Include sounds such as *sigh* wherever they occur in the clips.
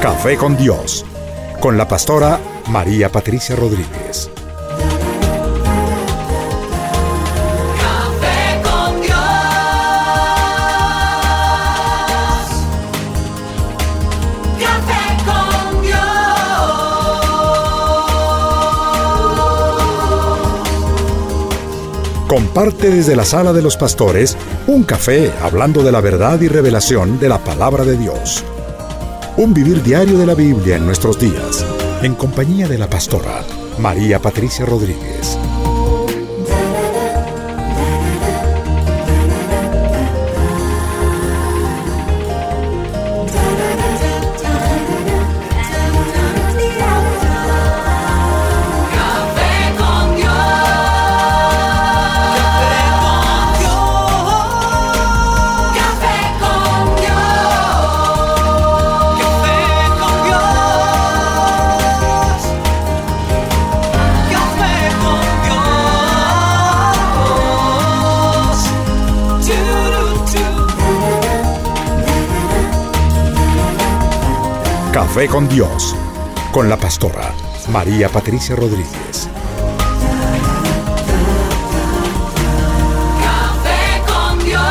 Café con Dios, con la pastora María Patricia Rodríguez. Comparte desde la sala de los pastores un café hablando de la verdad y revelación de la palabra de Dios. Un vivir diario de la Biblia en nuestros días, en compañía de la pastora María Patricia Rodríguez. Café con Dios, con la pastora María Patricia Rodríguez. Café con Dios.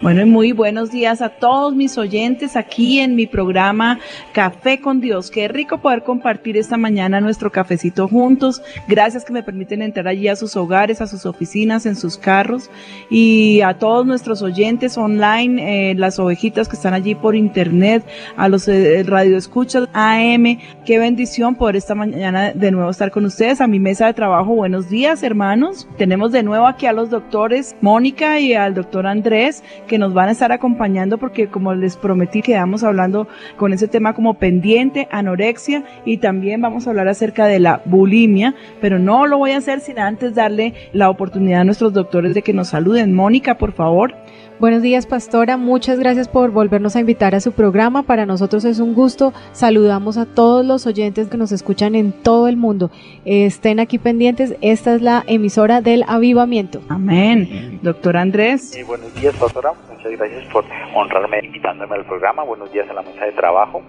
Bueno, y muy buenos días a todos mis oyentes aquí en mi programa Café con Dios. Qué rico poder compartir esta mañana nuestro cafecito juntos. Gracias que me permiten entrar allí a sus hogares, a sus oficinas, en sus carros y a todos nuestros oyentes online, eh, las ovejitas que están allí por internet, a los eh, radioescuchas AM. Qué bendición poder esta mañana de nuevo estar con ustedes a mi mesa de trabajo. Buenos días, hermanos. Tenemos de nuevo aquí a los doctores Mónica y al doctor Andrés que nos van a estar acompañando porque como les prometí quedamos hablando con ese tema como pendiente, anorexia y también vamos a hablar acerca de la bulimia, pero no lo voy a hacer sin antes darle la oportunidad a nuestros doctores de que nos saluden. Mónica, por favor. Buenos días, pastora. Muchas gracias por volvernos a invitar a su programa. Para nosotros es un gusto. Saludamos a todos los oyentes que nos escuchan en todo el mundo. Estén aquí pendientes. Esta es la emisora del avivamiento. Amén. Doctor Andrés. Sí, buenos días, pastora. Muchas gracias por honrarme invitándome al programa. Buenos días a la mesa de trabajo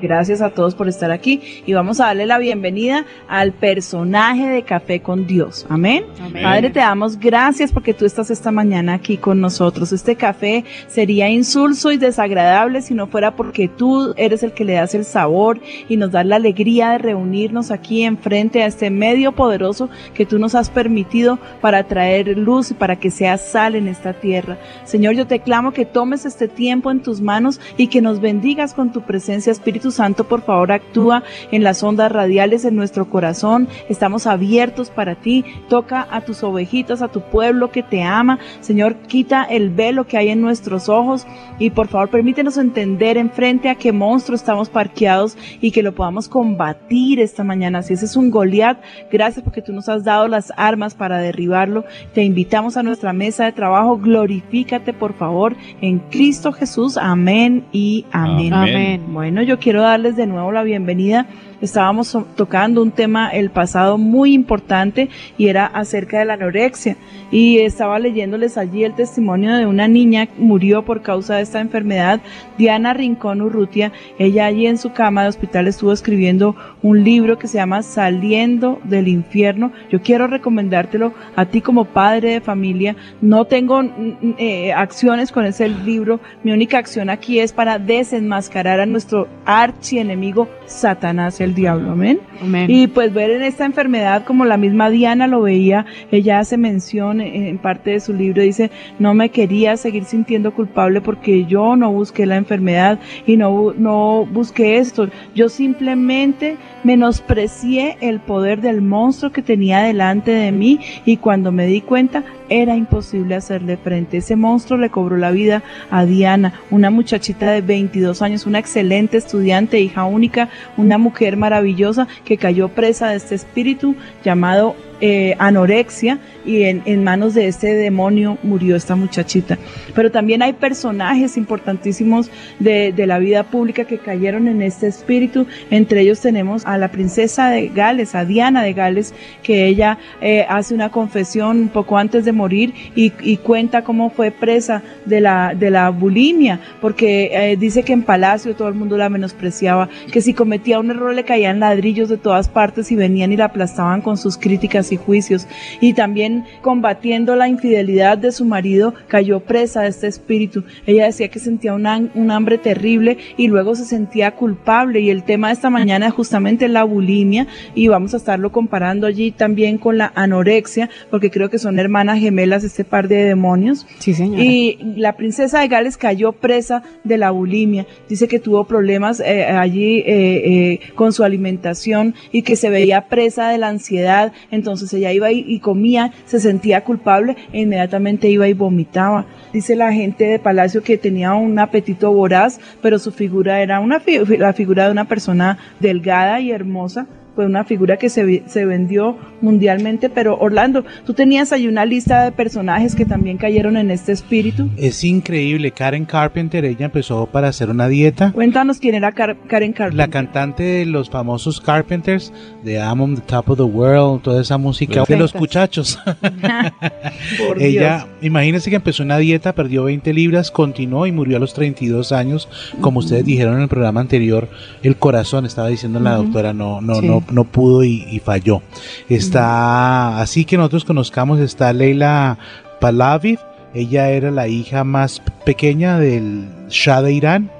Gracias a todos por estar aquí y vamos a darle la bienvenida al personaje de Café con Dios. Amén. Amén. Padre, te damos gracias porque tú estás esta mañana aquí con nosotros. Este café sería insulso y desagradable si no fuera porque tú eres el que le das el sabor y nos das la alegría de reunirnos aquí enfrente a este medio poderoso que tú nos has permitido para traer luz y para que sea sal en esta tierra. Señor, yo te clamo que tomes este tiempo en tus manos y que nos bendigas con tu presencia. Espíritu Santo, por favor, actúa en las ondas radiales en nuestro corazón. Estamos abiertos para ti. Toca a tus ovejitas, a tu pueblo que te ama. Señor, quita el velo que hay en nuestros ojos y por favor permítenos entender en frente a qué monstruo estamos parqueados y que lo podamos combatir esta mañana. Si ese es un Goliat, gracias porque tú nos has dado las armas para derribarlo. Te invitamos a nuestra mesa de trabajo. Glorifícate, por favor, en Cristo Jesús. Amén y amén. Amén. Bueno, yo quiero darles de nuevo la bienvenida. Estábamos tocando un tema el pasado muy importante y era acerca de la anorexia. Y estaba leyéndoles allí el testimonio de una niña que murió por causa de esta enfermedad, Diana Rincón Urrutia. Ella allí en su cama de hospital estuvo escribiendo un libro que se llama Saliendo del infierno. Yo quiero recomendártelo a ti como padre de familia. No tengo mm, mm, eh, acciones con ese libro. Mi única acción aquí es para desenmascarar a nuestro archienemigo Satanás, diablo. Amén. Amén. Y pues ver en esta enfermedad como la misma Diana lo veía, ella hace mención en parte de su libro, dice, no me quería seguir sintiendo culpable porque yo no busqué la enfermedad y no, no busqué esto. Yo simplemente menosprecié el poder del monstruo que tenía delante de mí y cuando me di cuenta era imposible hacerle frente. Ese monstruo le cobró la vida a Diana, una muchachita de 22 años, una excelente estudiante, hija única, una mujer maravillosa que cayó presa de este espíritu llamado eh, anorexia y en, manos de este demonio murió esta muchachita. Pero también hay personajes importantísimos de, la vida pública que cayeron en este espíritu. Entre ellos tenemos a la princesa de Gales, a Diana de Gales, que ella eh, hace una confesión un poco antes de morir y, y cuenta cómo fue presa de la, de la bulimia, porque eh, dice que en Palacio todo el mundo la menospreciaba, que si cometía un error le caían ladrillos de todas partes y venían y la aplastaban con sus críticas y juicios. Y también combatiendo la infidelidad de su marido, cayó presa de este espíritu. Ella decía que sentía un, han- un hambre terrible y luego se sentía culpable. Y el tema de esta mañana es justamente la bulimia y vamos a estarlo comparando allí también con la anorexia, porque creo que son hermanas gemelas este par de demonios. Sí, señora. Y la princesa de Gales cayó presa de la bulimia. Dice que tuvo problemas eh, allí eh, eh, con su alimentación y que se veía presa de la ansiedad. Entonces ella iba y, comía, se sentía culpable e inmediatamente iba y vomitaba. Dice la gente de Palacio que tenía un apetito voraz, pero su figura era una la figura de una persona delgada y hermosa fue una figura que se, se vendió mundialmente, pero Orlando, tú tenías ahí una lista de personajes que también cayeron en este espíritu. Es increíble, Karen Carpenter, ella empezó para hacer una dieta. Cuéntanos quién era Car- Karen Carpenter. La cantante de los famosos Carpenters, de I'm on the Top of the World, toda esa música de los muchachos. *laughs* Por Ella, imagínense que empezó una dieta, perdió 20 libras, continuó y murió a los 32 años. Como ustedes dijeron en el programa anterior, el corazón, estaba diciendo la Ujú. doctora, no, no, Sí. no, no pudo y, y falló. Está, así que nosotros conozcamos, está Leila Pahlavi, ella era la hija más pequeña del Shah de Irán.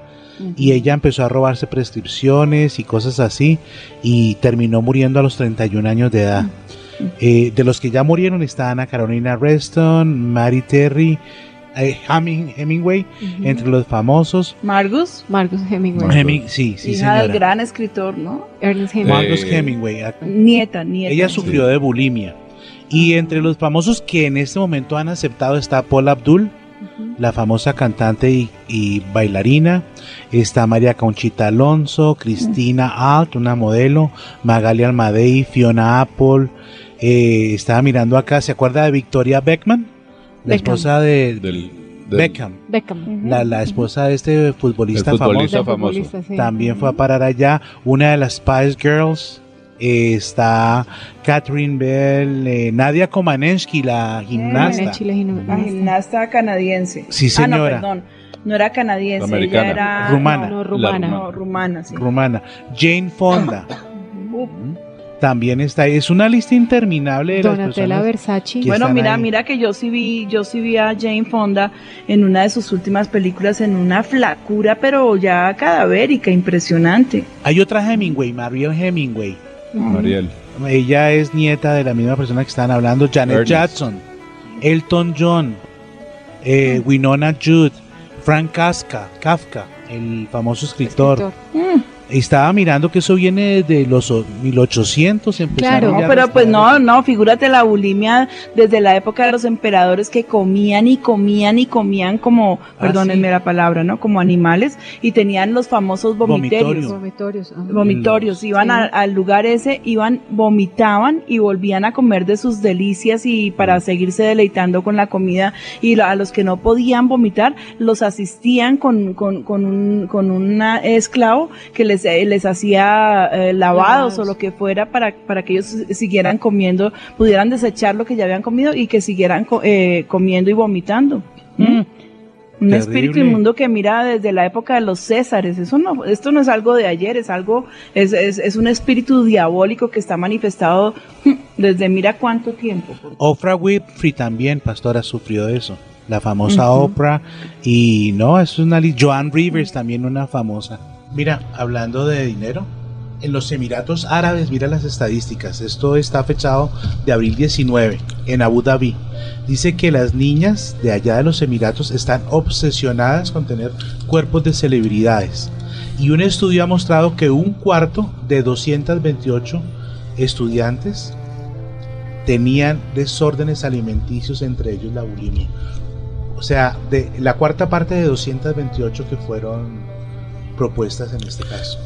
Y ella empezó a robarse prescripciones y cosas así y terminó muriendo a los 31 años de edad. Eh, de los que ya murieron está Ana Carolina Reston, Mary Terry, eh, Heming- Hemingway, entre los famosos. Margus, Marcus Hemingway. Heming- sí, sí, hija del gran escritor, ¿no? Ernest Hemingway. Marcus Eh, Hemingway. Nieta, nieta. Ella sufrió de bulimia. Y entre los famosos que en este momento han aceptado está Paul Abdul, la famosa cantante y, y bailarina. Está María Conchita Alonso, Cristina Alt, una modelo, Magali Almadei, Fiona Apple. eh, estaba mirando acá, ¿se acuerda de Victoria Beckman? La esposa de Del, del- Beckham, Beckham. la, la esposa de este futbolista, futbolista famoso. famoso. Futbolista, sí. También fue a parar allá. Una de las Spice Girls. eh, está Catherine Bell, eh, Nadia Komanensky, la gimnasta. Chile, La gimnasta canadiense. Sí, Ah, no, señora. perdón. No era canadiense, ella era Rumana. No, No, rumana. no, rumana, sí. rumana. Jane Fonda. *coughs* también está ahí. Es una lista interminable de las Donatella personas. Versace. que Bueno, están mira, ahí. mira que yo sí vi, yo sí vi a Jane Fonda en una de sus últimas películas en una flacura, pero ya cadavérica, impresionante. Hay otra Hemingway, Mariel Hemingway. Mariel. Ella es nieta de la misma persona que están hablando, Janet Ernest. Jackson, Elton John, eh, Winona Judd, Frank Kafka, Kafka, el famoso escritor. Escritor. Estaba mirando que eso viene de los o- 1800. empezaron Claro. No, pero pues no, no, figúrate la bulimia desde la época de los emperadores que comían y comían y comían como, Ah, perdónenme sí. la palabra, ¿no? Como animales y tenían los famosos vomitorios. Vomitorios. Vomitorios. ajá. Vomitorios, iban Sí. a- al lugar ese, iban, vomitaban y volvían a comer de sus delicias y para seguirse deleitando con la comida. Y a los que no podían vomitar, los asistían con, con, con un con una esclavo que les, eh, les hacía eh, lavados o lo que fuera para, para que ellos siguieran comiendo, pudieran desechar lo que ya habían comido y que siguieran co- eh, comiendo y vomitando. ¿Mm? Un Terrible. espíritu inmundo que mira desde la época de los Césares. Eso no, esto no es algo de ayer, es algo, es, es, es un espíritu diabólico que está manifestado mm, desde mira cuánto tiempo. Oprah Winfrey también, pastora, sufrió de eso. La famosa. Oprah. Y no, es una Joan Rivers también una famosa. Mira, hablando de dinero, en los Emiratos Árabes, mira las estadísticas. Esto está fechado de abril 19 en Abu Dhabi. Dice que las niñas de allá de los Emiratos están obsesionadas con tener cuerpos de celebridades. Y un estudio ha mostrado que un cuarto de 228 estudiantes tenían desórdenes alimenticios, entre ellos la bulimia. O sea, de la cuarta parte de 228 que fueron propuestas en este caso.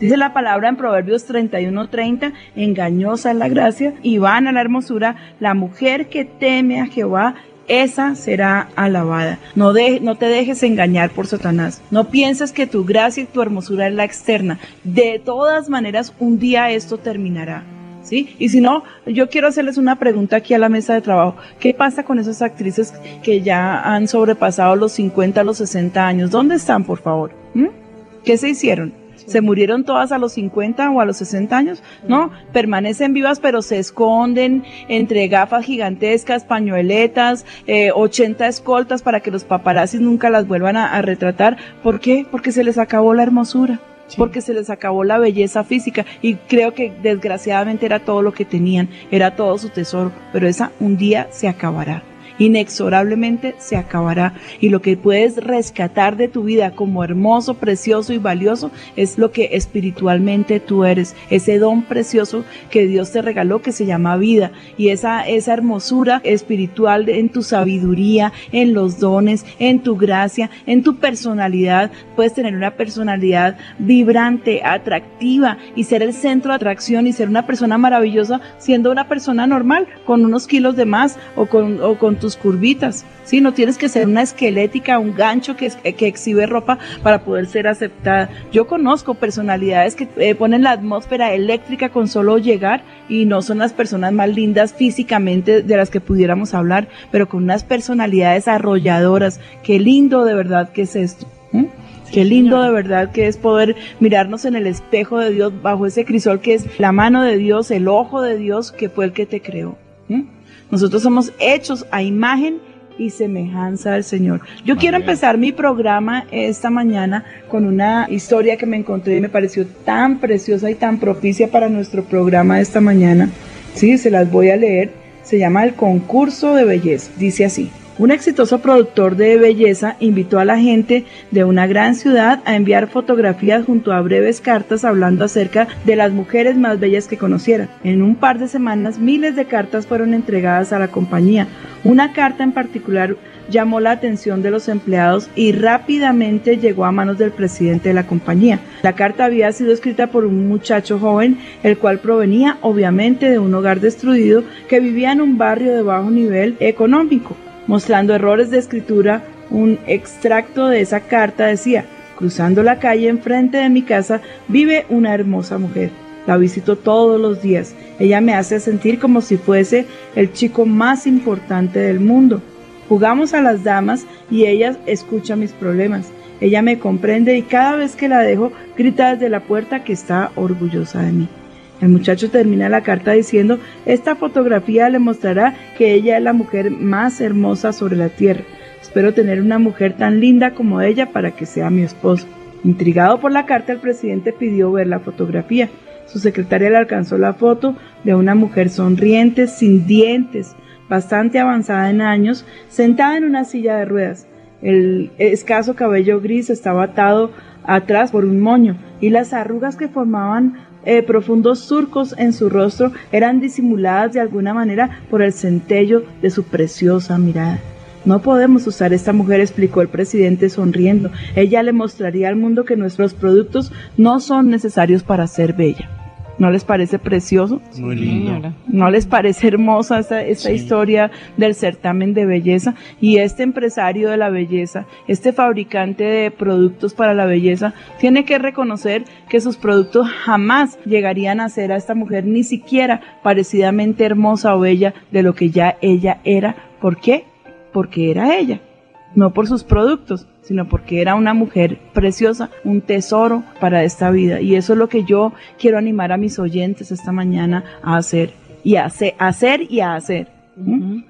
Dice la palabra en Proverbios 31:30, engañosa es la gracia y van a la hermosura, la mujer que teme a Jehová esa será alabada. No, de, no te dejes engañar por Satanás. No pienses que tu gracia y tu hermosura es la externa. De todas maneras, un día esto terminará. ¿Sí? Y si no, yo quiero hacerles una pregunta aquí a la mesa de trabajo. ¿Qué pasa con esas actrices que ya han sobrepasado los 50, los 60 años? ¿Dónde están, por favor? ¿Mm? ¿Qué se hicieron? ¿Se murieron todas a los 50 o a los 60 años? No, permanecen vivas pero se esconden entre gafas gigantescas, pañueletas, eh, 80 escoltas para que los paparazzis nunca las vuelvan a, a retratar. ¿Por qué? Porque se les acabó la hermosura. Porque se les acabó la belleza física y creo que desgraciadamente era todo lo que tenían, era todo su tesoro, pero esa un día se acabará inexorablemente se acabará. Y lo que puedes rescatar de tu vida como hermoso, precioso y valioso es lo que espiritualmente tú eres, ese don precioso que Dios te regaló que se llama vida. Y esa, esa hermosura espiritual en tu sabiduría, en los dones, en tu gracia, en tu personalidad. Puedes tener una personalidad vibrante, atractiva y ser el centro de atracción y ser una persona maravillosa siendo una persona normal con unos kilos de más o con, o con tus curvitas. ¿sí? No tienes que ser una esquelética, un gancho que, que exhibe ropa para poder ser aceptada. Yo conozco personalidades que eh, ponen la atmósfera eléctrica con solo llegar y no son las personas más lindas físicamente de las que pudiéramos hablar, pero con unas personalidades arrolladoras. Qué lindo de verdad que es esto. Qué lindo de verdad que es poder mirarnos en el espejo de Dios bajo ese crisol que es la mano de Dios, el ojo de Dios que fue el que te creó. ¿Mm? Nosotros somos hechos a imagen y semejanza del Señor. Yo quiero empezar mi programa esta mañana con una historia que me encontré y me pareció tan preciosa y tan propicia para nuestro programa de esta mañana. Sí, se las voy a leer. Se llama El concurso de belleza. Dice así. Un exitoso productor de belleza invitó a la gente de una gran ciudad a enviar fotografías junto a breves cartas hablando acerca de las mujeres más bellas que conocieran. En un par de semanas miles de cartas fueron entregadas a la compañía. Una carta en particular llamó la atención de los empleados y rápidamente llegó a manos del presidente de la compañía. La carta había sido escrita por un muchacho joven, el cual provenía obviamente de un hogar destruido que vivía en un barrio de bajo nivel económico. Mostrando errores de escritura, un extracto de esa carta decía, cruzando la calle enfrente de mi casa vive una hermosa mujer. La visito todos los días. Ella me hace sentir como si fuese el chico más importante del mundo. Jugamos a las damas y ella escucha mis problemas. Ella me comprende y cada vez que la dejo grita desde la puerta que está orgullosa de mí. El muchacho termina la carta diciendo, esta fotografía le mostrará que ella es la mujer más hermosa sobre la tierra. Espero tener una mujer tan linda como ella para que sea mi esposo. Intrigado por la carta, el presidente pidió ver la fotografía. Su secretaria le alcanzó la foto de una mujer sonriente, sin dientes, bastante avanzada en años, sentada en una silla de ruedas. El escaso cabello gris estaba atado atrás por un moño y las arrugas que formaban eh, profundos surcos en su rostro eran disimuladas de alguna manera por el centello de su preciosa mirada. No podemos usar esta mujer, explicó el presidente sonriendo. Ella le mostraría al mundo que nuestros productos no son necesarios para ser bella. ¿No les parece precioso? Muy lindo. ¿No les parece hermosa esta, esta Sí. historia del certamen de belleza? Y este empresario de la belleza, este fabricante de productos para la belleza, tiene que reconocer que sus productos jamás llegarían a ser a esta mujer ni siquiera parecidamente hermosa o bella de lo que ya ella era. ¿Por qué? Porque era ella. No por sus productos, sino porque era una mujer preciosa, un tesoro para esta vida. Y eso es lo que yo quiero animar a mis oyentes esta mañana a hacer. Y a hacer, a hacer y a hacer.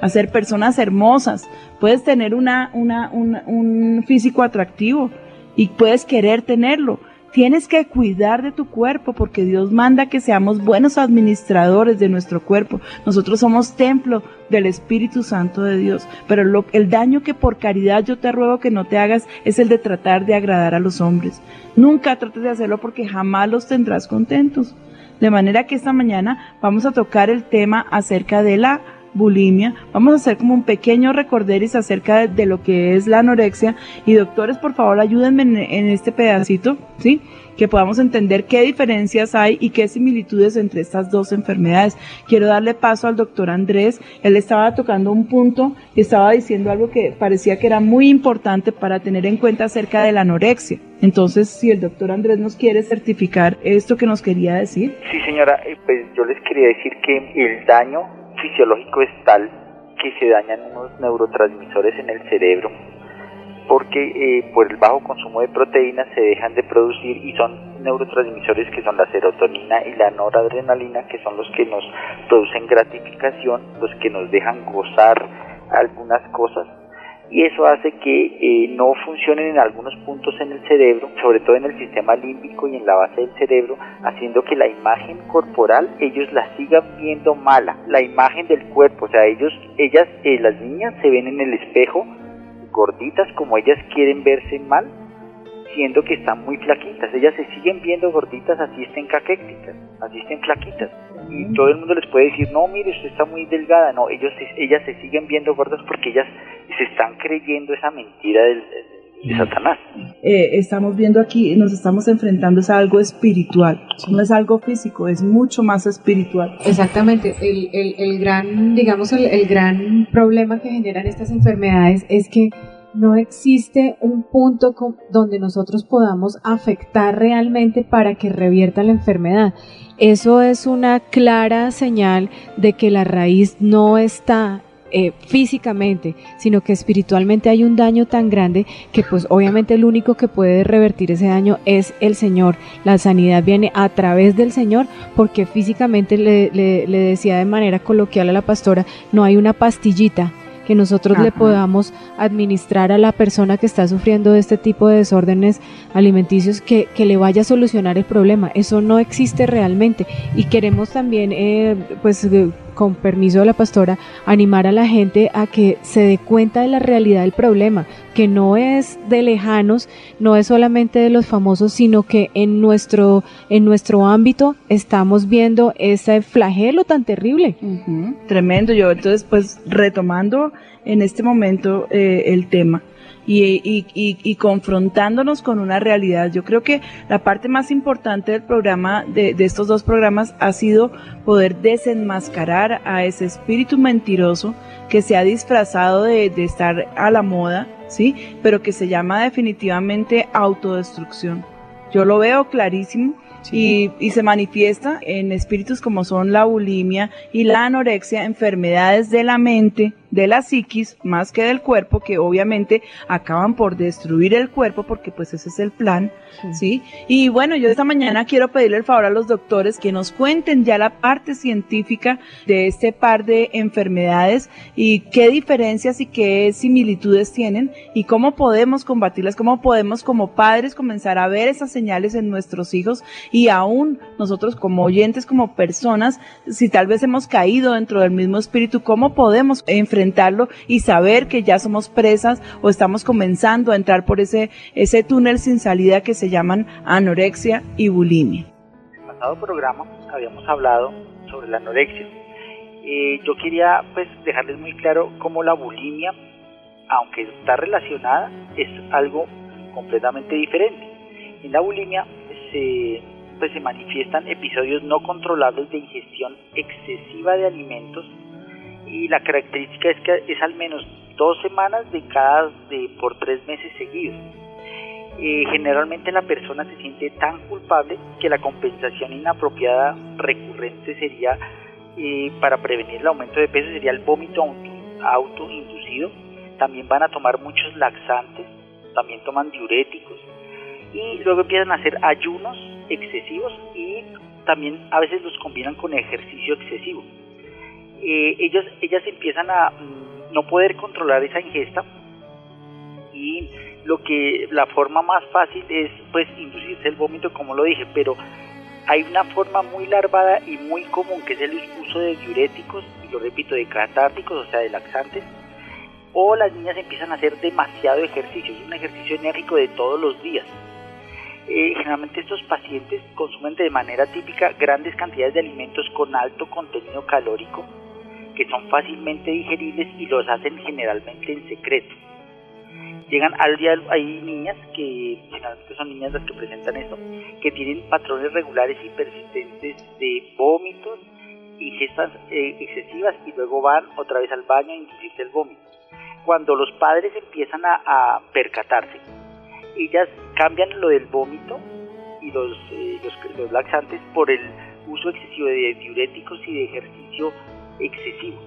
ser personas hermosas. Puedes tener una, una, una- un físico atractivo y puedes querer tenerlo. Tienes que cuidar de tu cuerpo porque Dios manda que seamos buenos administradores de nuestro cuerpo. Nosotros somos templo del Espíritu Santo de Dios. Pero lo- el daño que por caridad yo te ruego que no te hagas es el de tratar de agradar a los hombres. Nunca trates de hacerlo porque jamás los tendrás contentos. De manera que esta mañana vamos a tocar el tema acerca de la bulimia. Vamos a hacer como un pequeño recorderis acerca de, lo que es la anorexia. Y doctores, por favor, ayúdenme en, en este pedacito, ¿sí? que podamos entender qué diferencias hay y qué similitudes entre estas dos enfermedades. Quiero darle paso al doctor Andrés. Él estaba tocando un punto y estaba diciendo algo que parecía que era muy importante para tener en cuenta acerca de la anorexia. Entonces, si el doctor Andrés nos quiere certificar esto que nos quería decir. Sí, señora, eh, pues yo les quería decir que el daño fisiológico es tal que se dañan unos neurotransmisores en el cerebro porque eh, por el bajo consumo de proteínas se dejan de producir y son neurotransmisores que son la serotonina y la noradrenalina, que son los que nos producen gratificación, los que nos dejan gozar algunas cosas. Y eso hace que eh, no funcionen en algunos puntos en el cerebro, sobre todo en el sistema límbico y en la base del cerebro, haciendo que la imagen corporal ellos la sigan viendo mala. La imagen del cuerpo, o sea, ellos, ellas, eh, las niñas se ven en el espejo gorditas como ellas quieren verse mal, siendo que están muy flaquitas. Ellas se siguen viendo gorditas así estén caquéticas, así estén flaquitas. Y todo el mundo les puede decir, no, mire, usted está muy delgada. No, ellos, ellas se siguen viendo gordas porque ellas se están creyendo esa mentira del, de Satanás. Eh, estamos viendo aquí, nos estamos enfrentando a algo espiritual, no es algo físico, es mucho más espiritual. Exactamente, el, el, el gran, digamos, el, el gran problema que generan estas enfermedades es que no existe un punto donde nosotros podamos afectar realmente para que revierta la enfermedad. Eso es una clara señal de que la raíz no está eh, físicamente, sino que espiritualmente hay un daño tan grande que pues obviamente el único que puede revertir ese daño es el Señor. La sanidad viene a través del Señor porque físicamente le- le decía de manera coloquial a la pastora, no hay una pastillita que nosotros le podamos administrar a la persona que está sufriendo de este tipo de desórdenes alimenticios que, que le vaya a solucionar el problema. Eso no existe realmente. Y queremos también, eh, pues con permiso de la pastora, animar a la gente a que se dé cuenta de la realidad del problema, que no es de lejanos, no es solamente de los famosos, sino que en nuestro, en nuestro ámbito estamos viendo ese flagelo tan terrible. Tremendo, yo entonces pues retomando en este momento eh, el tema y, y- y- y confrontándonos con una realidad, yo creo que la parte más importante del programa, de, de estos dos programas, ha sido poder desenmascarar a ese espíritu mentiroso que se ha disfrazado de, de estar a la moda, ¿sí? Pero que se llama definitivamente autodestrucción. Yo lo veo clarísimo y, y se manifiesta en espíritus como son la bulimia y la anorexia, enfermedades de la mente, de la psiquis, más que del cuerpo, que obviamente acaban por destruir el cuerpo porque pues ese es el plan, ¿sí? Y bueno, yo esta mañana quiero pedirle el favor a los doctores que nos cuenten ya la parte científica de este par de enfermedades y qué diferencias y qué similitudes tienen y cómo podemos combatirlas, cómo podemos como padres comenzar a ver esas señales en nuestros hijos y aún nosotros como oyentes, como personas, si tal vez hemos caído dentro del mismo espíritu, cómo podemos enfrentarlo y saber que ya somos presas o estamos comenzando a entrar por ese, ese túnel sin salida que se llaman anorexia y bulimia. En el pasado programa habíamos hablado sobre la anorexia. Yo quería pues dejarles muy claro cómo la bulimia, aunque está relacionada, es algo completamente diferente. En la bulimia se, pues, se manifiestan episodios no controlables de ingestión excesiva de alimentos y la característica es que es al menos dos semanas de cada de por tres meses seguidos. Eh, generalmente la persona se siente tan culpable que la compensación inapropiada recurrente sería eh, para prevenir el aumento de peso sería el vómito auto- autoinducido. También van a tomar muchos laxantes, también toman diuréticos y luego empiezan a hacer ayunos excesivos y también a veces los combinan con ejercicio excesivo. Eh, ellas, ellas empiezan a mm, no poder controlar esa ingesta y lo que la forma más fácil es pues inducirse el vómito como lo dije pero hay una forma muy larvada y muy común que es el uso de diuréticos y lo repito de catárticos o sea de laxantes o las niñas empiezan a hacer demasiado ejercicio es un ejercicio enérgico de todos los días. Eh, generalmente estos pacientes consumen de manera típica grandes cantidades de alimentos con alto contenido calórico que son fácilmente digeribles y los hacen generalmente en secreto. Llegan al día, hay niñas que generalmente son niñas las que presentan esto, que tienen patrones regulares y persistentes de vómitos, ingestas eh, excesivas y luego van otra vez al baño a inducirse el vómito. Cuando los padres empiezan a, percatarse, ellas cambian lo del vómito y eh, los laxantes por el uso excesivo de diuréticos y de ejercicio excesivo.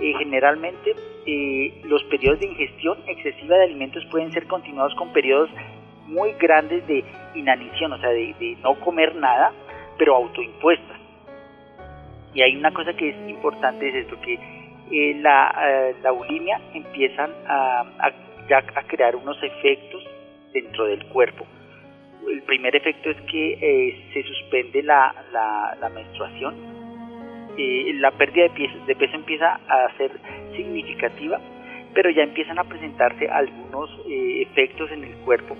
Eh, generalmente eh, los periodos de ingestión excesiva de alimentos pueden ser continuados con periodos muy grandes de inanición, o sea, de, no comer nada, pero autoimpuestas. Y hay una cosa que es importante, es esto, que eh, la, bulimia empiezan a, ya a crear unos efectos dentro del cuerpo. El primer efecto es que se suspende la menstruación, eh, la pérdida de peso, de peso empieza a ser significativa, pero ya empiezan a presentarse algunos eh, efectos en el cuerpo,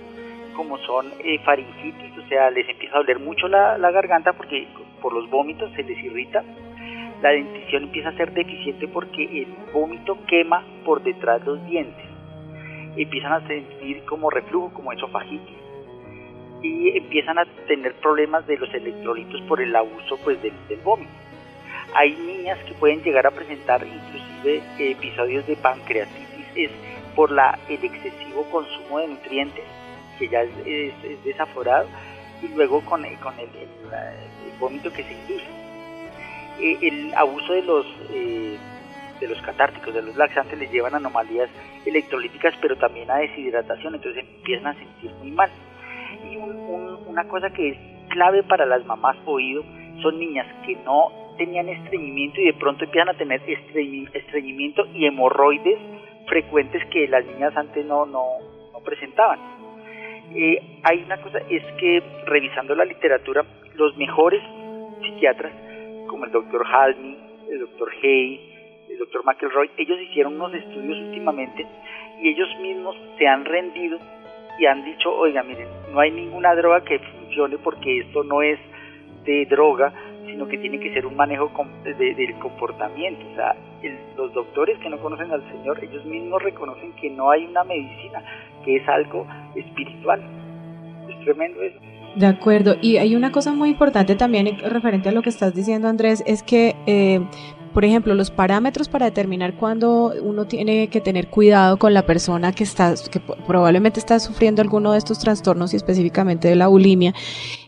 como son eh, faringitis, o sea, les empieza a doler mucho la, garganta porque por los vómitos se les irrita, la dentición empieza a ser deficiente porque el vómito quema por detrás los dientes, empiezan a sentir como reflujo, como esofagitis, y empiezan a tener problemas de los electrolitos por el abuso pues del vómito. Hay niñas que pueden llegar a presentar inclusive episodios de pancreatitis es por la, el excesivo consumo de nutrientes que ya es, es, es desaforado y luego con, con el, el, el, vómito que se induce. Eh, el abuso de los eh, de los catárticos, de los laxantes, les llevan anomalías electrolíticas, pero también a deshidratación, entonces empiezan a sentir muy mal. Y un, un, una cosa que es clave para las mamás oído son niñas que no tenían estreñimiento y de pronto empiezan a tener estreñimiento y hemorroides frecuentes que las niñas antes no, no, presentaban. Eh, hay una cosa, es que revisando la literatura, los mejores psiquiatras, como el doctor Halmy, el doctor Hay, el doctor McElroy, ellos hicieron unos estudios últimamente y ellos mismos se han rendido y han dicho, oiga, miren, no hay ninguna droga que funcione porque esto no es de droga, sino que tiene que ser un manejo de, de, del comportamiento. O sea, el, los doctores que no conocen al Señor, ellos mismos reconocen que no hay una medicina, que es algo espiritual. Es tremendo eso. De acuerdo, y hay una cosa muy importante también referente a lo que estás diciendo, Andrés, es que eh, por ejemplo, los parámetros para determinar cuándo uno tiene que tener cuidado con la persona que está, que probablemente está sufriendo alguno de estos trastornos y específicamente de la bulimia,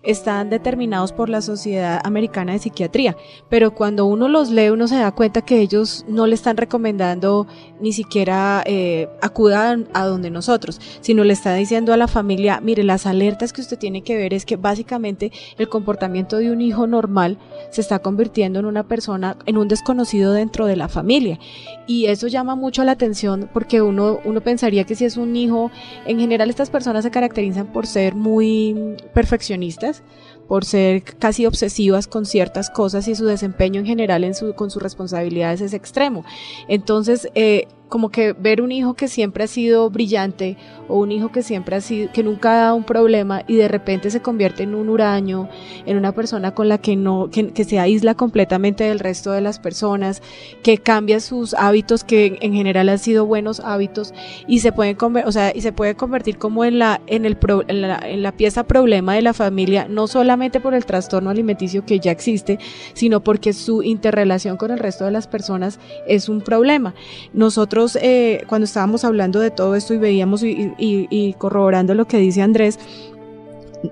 están determinados por la Sociedad Americana de Psiquiatría. Pero cuando uno los lee, uno se da cuenta que ellos no le están recomendando ni siquiera eh, acudan a donde nosotros, sino le está diciendo a la familia, mire, las alertas que usted tiene que ver es que básicamente el comportamiento de un hijo normal se está convirtiendo en una persona, en un desconocido conocido dentro de la familia. Y eso llama mucho la atención porque uno, uno pensaría que si es un hijo, en general estas personas se caracterizan por ser muy perfeccionistas, por ser casi obsesivas con ciertas cosas y su desempeño en general en su, con sus responsabilidades es extremo. Entonces, eh, como que ver un hijo que siempre ha sido brillante o un hijo que siempre ha sido, que nunca ha dado un problema y de repente se convierte en un huraño, en una persona con la que no, que, se aísla completamente del resto de las personas, que cambia sus hábitos que en general han sido buenos hábitos y se pueden o sea, y se puede convertir como en la, en el pro, en la pieza problema de la familia, no solamente por el trastorno alimenticio que ya existe, sino porque su interrelación con el resto de las personas es un problema. Nosotros eh, cuando estábamos hablando de todo esto y veíamos y, corroborando lo que dice Andrés,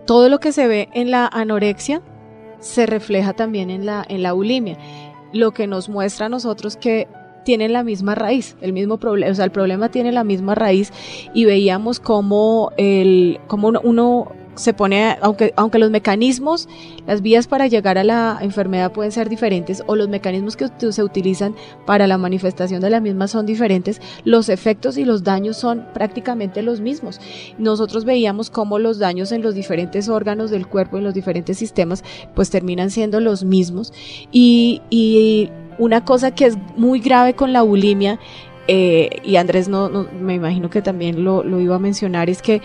todo lo que se ve en la anorexia se refleja también en la, en la bulimia, lo que nos muestra a nosotros que tienen la misma raíz, el mismo problema, o sea, el problema tiene la misma raíz y veíamos cómo, el, cómo uno se pone, aunque, aunque los mecanismos, las vías para llegar a la enfermedad pueden ser diferentes o los mecanismos que se utilizan para la manifestación de la misma son diferentes, los efectos y los daños son prácticamente los mismos. Nosotros veíamos cómo los daños en los diferentes órganos del cuerpo, en los diferentes sistemas, pues terminan siendo los mismos. Y, y una cosa que es muy grave con la bulimia, eh, y Andrés no, no, me imagino que también lo, lo iba a mencionar, es que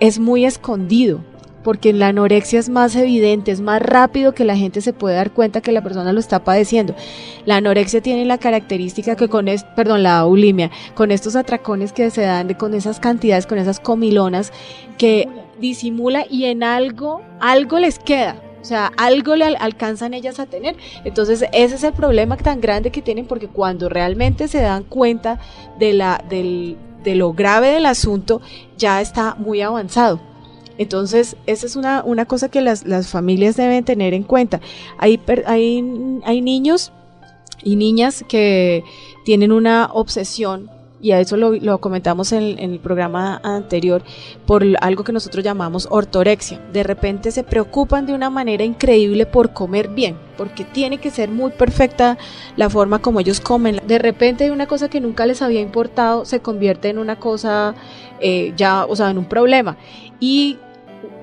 es muy escondido. porque la anorexia es más evidente, es más rápido que la gente se puede dar cuenta que la persona lo está padeciendo. La anorexia tiene la característica que con es, perdón, la bulimia, con estos atracones que se dan con esas cantidades, con esas comilonas que disimula y en algo algo les queda. O sea, algo le al- alcanzan ellas a tener. Entonces, ese es el problema tan grande que tienen porque cuando realmente se dan cuenta de, la, del, de lo grave del asunto, ya está muy avanzado. Entonces, esa es una, una cosa que las, las familias deben tener en cuenta. Hay, hay, hay niños y niñas que tienen una obsesión, y a eso lo, lo comentamos en, el programa anterior, por algo que nosotros llamamos ortorexia. De repente se preocupan de una manera increíble por comer bien, porque tiene que ser muy perfecta la forma como ellos comen. De repente una cosa que nunca les había importado se convierte en una cosa eh, ya, o sea, en un problema. Y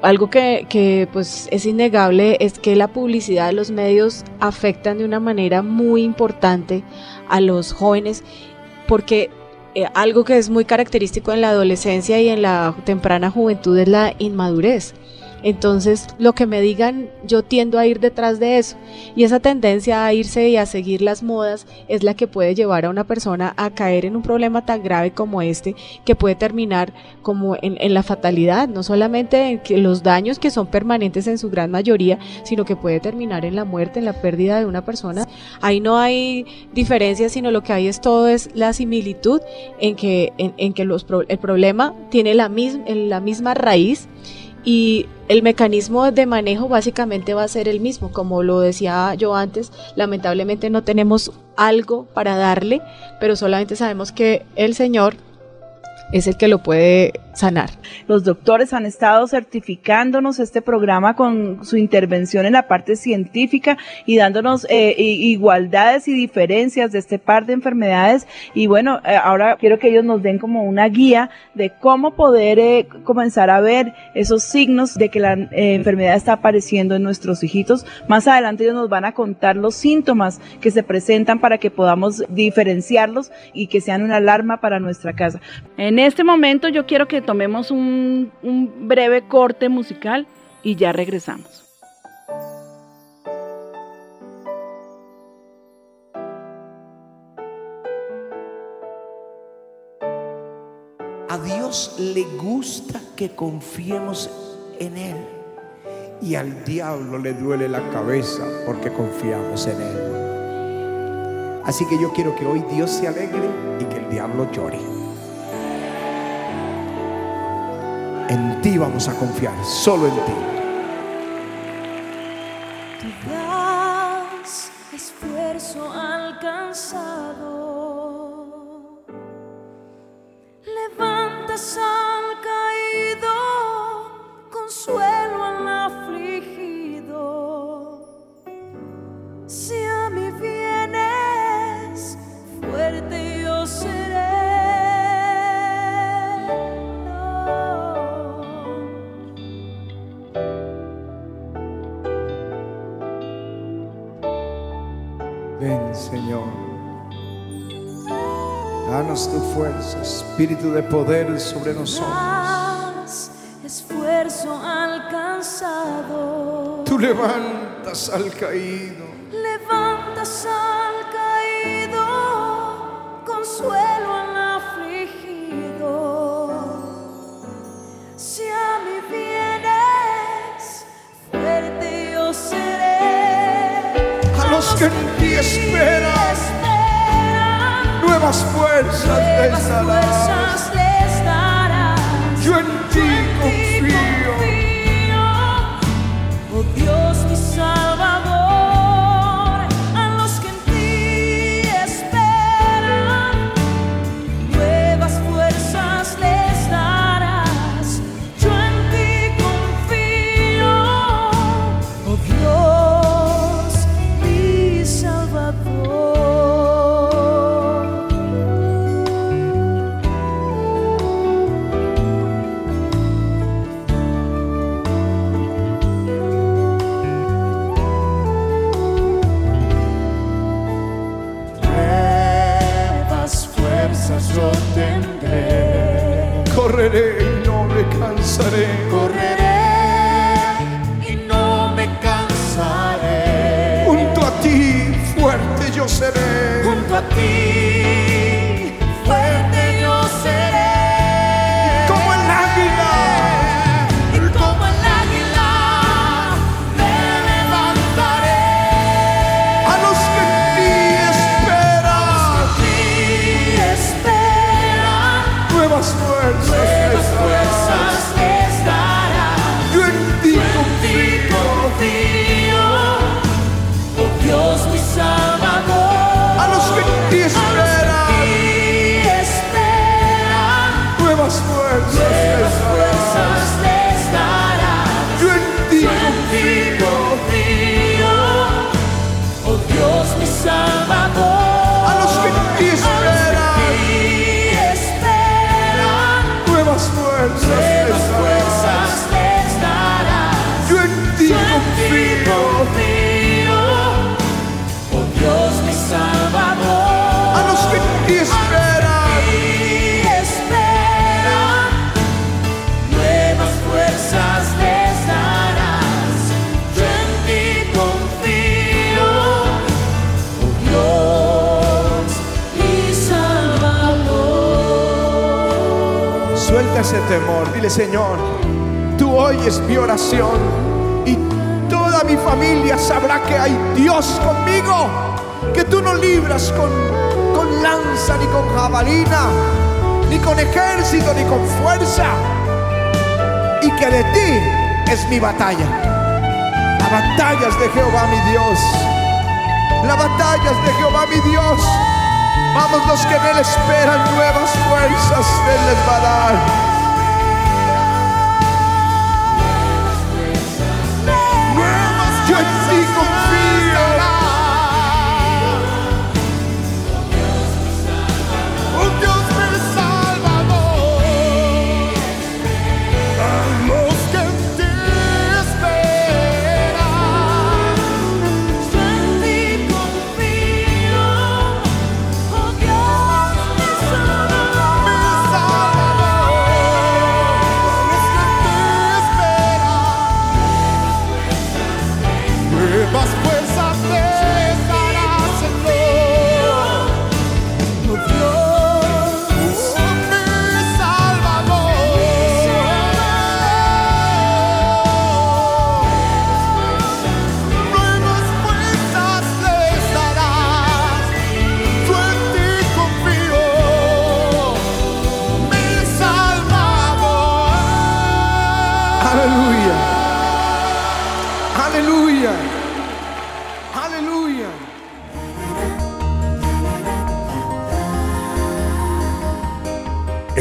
algo que, que, pues es innegable es que la publicidad, los medios afectan de una manera muy importante a los jóvenes porque eh, algo que es muy característico en la adolescencia y en la temprana juventud es la inmadurez. Entonces, lo que me digan, yo tiendo a ir detrás de eso. Y esa tendencia a irse y a seguir las modas es la que puede llevar a una persona a caer en un problema tan grave como este, que puede terminar como en, la fatalidad, no solamente en que los daños que son permanentes en su gran mayoría, sino que puede terminar en la muerte, en la pérdida de una persona. Ahí no hay diferencia, sino lo que hay es todo es la similitud en que, en, que los, el problema tiene la, la misma raíz y el mecanismo de manejo básicamente va a ser el mismo. Como lo decía yo antes, lamentablemente no tenemos algo para darle, pero solamente sabemos que el Señor es el que lo puede sanar. Los doctores han estado certificándonos este programa con su intervención en la parte científica y dándonos eh, igualdades y diferencias de este par de enfermedades. Y bueno, eh, ahora quiero que ellos nos den como una guía de cómo poder eh, comenzar a ver esos signos de que la eh, enfermedad está apareciendo en nuestros hijitos. Más adelante ellos nos van a contar los síntomas que se presentan para que podamos diferenciarlos y que sean una alarma para nuestra casa. En este momento yo quiero que tomemos un, un breve corte musical y ya regresamos. A Dios le gusta que confiemos en Él. Y al diablo le duele la cabeza porque confiamos en Él. Así que yo quiero que hoy Dios se alegre y que el diablo llore. En ti vamos a confiar, solo en ti. Tú das esfuerzo alcanzado, levantas al caído, consuelo al Señor. Danos tu fuerza, espíritu de poder sobre nosotros. esfuerzo alcanzado. Tú levantas al caído. Levantas al caído, consuelo al afligido. Si que en ti esperan, Esperan, nuevas fuerzas les nuevas darás. fuerzas les darás. Yo en ti confío. Seré. ti, temor, dile Señor, tú oyes mi oración y toda mi familia sabrá que hay Dios conmigo, que tú no libras con, con lanza ni con jabalina, ni con ejército ni con fuerza, y que de ti es mi batalla. La batalla es de Jehová mi Dios, la batalla es de Jehová mi Dios. Vamos los que en Él esperan nuevas fuerzas, Él les va a dar. Nuevas yo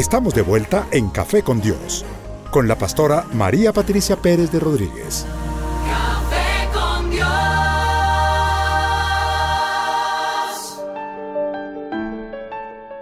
Estamos de vuelta en Café con Dios, con la pastora María Patricia Pérez de Rodríguez.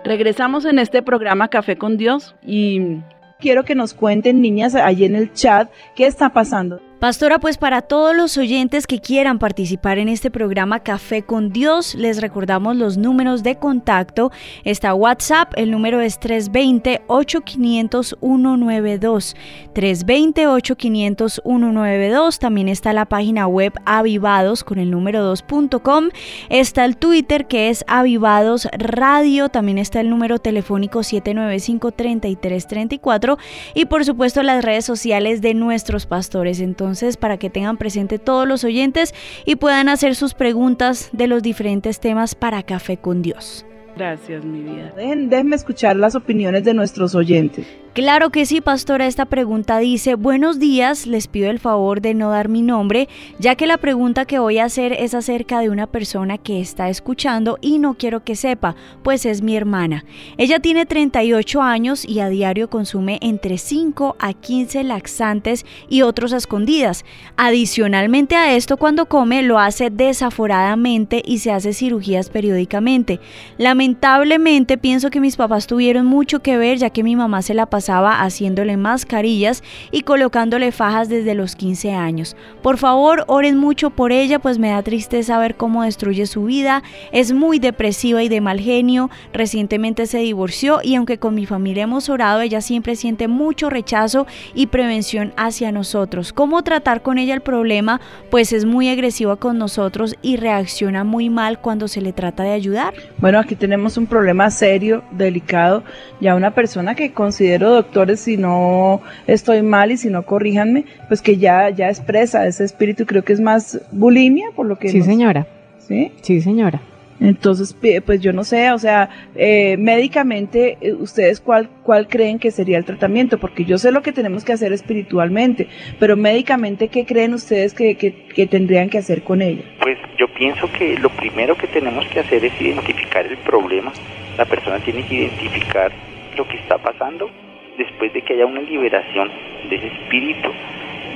Regresamos en este programa Café con Dios y quiero que nos cuenten, niñas, allí en el chat, qué está pasando. Pastora, pues para todos los oyentes que quieran participar en este programa Café con Dios, les recordamos los números de contacto. Está WhatsApp, el número es 320-8500-192. 320-8500-192. También está la página web avivados con el número 2.com. Está el Twitter que es Avivados Radio. También está el número telefónico 795-3334. Y por supuesto las redes sociales de nuestros pastores. Entonces, para que tengan presente todos los oyentes y puedan hacer sus preguntas de los diferentes temas para Café con Dios. Gracias, mi vida. Dejen- déjenme escuchar las opiniones de nuestros oyentes. Claro que sí, pastora. Esta pregunta dice, buenos días, les pido el favor de no dar mi nombre, ya que la pregunta que voy a hacer es acerca de una persona que está escuchando y no quiero que sepa, pues es mi hermana. Ella tiene 38 años y a diario consume entre 5 a 15 laxantes y otros escondidas. Adicionalmente a esto, cuando come lo hace desaforadamente y se hace cirugías periódicamente. Lamentablemente pienso que mis papás tuvieron mucho que ver ya que mi mamá se la pasaba haciéndole mascarillas y colocándole fajas desde los 15 años. Por favor, oren mucho por ella, pues me da tristeza ver cómo destruye su vida. Es muy depresiva y de mal genio. Recientemente se divorció y aunque con mi familia hemos orado, ella siempre siente mucho rechazo y prevención hacia nosotros. ¿Cómo tratar con ella el problema? Pues es muy agresiva con nosotros y reacciona muy mal cuando se le trata de ayudar. Bueno, aquí tenemos un problema serio, delicado. Ya una persona que considero doctores, si no estoy mal y si no corríjanme, pues que ya, ya expresa ese espíritu. Creo que es más bulimia, por lo que. Sí, nos- señora. ¿Sí? Sí, señora. Entonces, pues yo no sé, o sea, eh, médicamente, eh, ¿ustedes cuál, cuál creen que sería el tratamiento? Porque yo sé lo que tenemos que hacer espiritualmente, pero médicamente, ¿qué creen ustedes que, que, que tendrían que hacer con ella? Pues yo pienso que lo primero que tenemos que hacer es identificar el problema. La persona tiene que identificar lo que está pasando. Después de que haya una liberación de ese espíritu,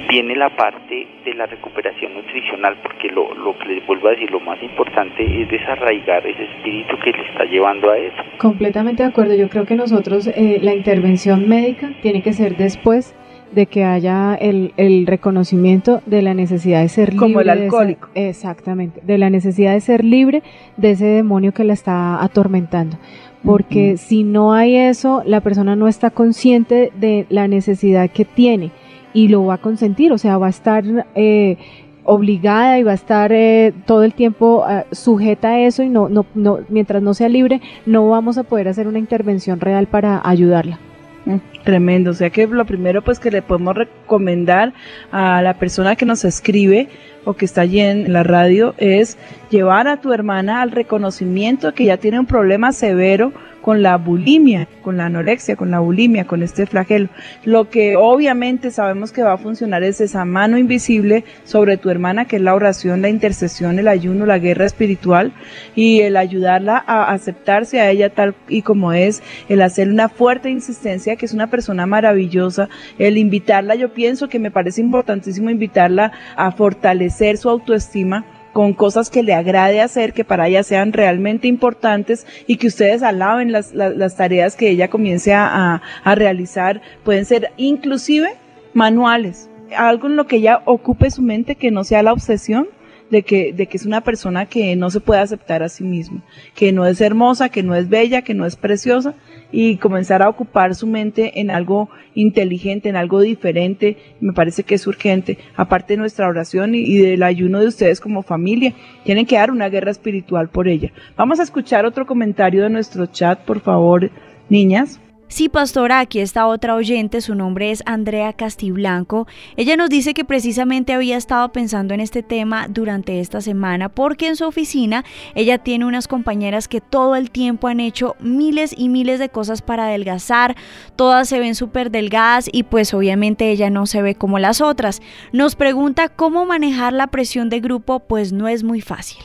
viene la parte de la recuperación nutricional, porque lo, lo que les vuelvo a decir, lo más importante es desarraigar ese espíritu que le está llevando a eso. Completamente de acuerdo. Yo creo que nosotros, eh, la intervención médica tiene que ser después de que haya el, el reconocimiento de la necesidad de ser Como el libre de ese- alcohólico. exactamente, de la necesidad de ser libre de ese demonio que la está atormentando. Porque si no hay eso, la persona no está consciente de la necesidad que tiene y lo va a consentir, o sea, va a estar eh, obligada y va a estar eh, todo el tiempo eh, sujeta a eso y no, no, no, mientras no sea libre, no vamos a poder hacer una intervención real para ayudarla. Mm, Tremendo, o sea que lo primero pues que le podemos recomendar a la persona que nos escribe o que está allí en la radio es llevar a tu hermana al reconocimiento que ya tiene un problema severo con la bulimia, con la anorexia, con la bulimia, con este flagelo. Lo que obviamente sabemos que va a funcionar es esa mano invisible sobre tu hermana, que es la oración, la intercesión, el ayuno, la guerra espiritual y el ayudarla a aceptarse a ella tal y como es, el hacer una fuerte insistencia, que es una persona maravillosa, el invitarla, yo pienso que me parece importantísimo invitarla a fortalecer su autoestima con cosas que le agrade hacer, que para ella sean realmente importantes y que ustedes alaben las, las, tareas que ella comience a, a, a realizar. Pueden ser inclusive manuales, algo en lo que ella ocupe su mente que no sea la obsesión de que, de que es una persona que no se puede aceptar a sí misma, que no es hermosa, que no es bella, que no es preciosa, y comenzar a ocupar su mente en algo inteligente, en algo diferente, me parece que es urgente, aparte de nuestra oración y, y del ayuno de ustedes como familia, tienen que dar una guerra espiritual por ella. Vamos a escuchar otro comentario de nuestro chat, por favor, niñas. Sí, pastora, aquí está otra oyente, su nombre es Andrea Castiblanco. Ella nos dice que precisamente había estado pensando en este tema durante esta semana porque en su oficina ella tiene unas compañeras que todo el tiempo han hecho miles y miles de cosas para adelgazar, todas se ven súper delgadas y pues obviamente ella no se ve como las otras. Nos pregunta cómo manejar la presión de grupo, pues no es muy fácil.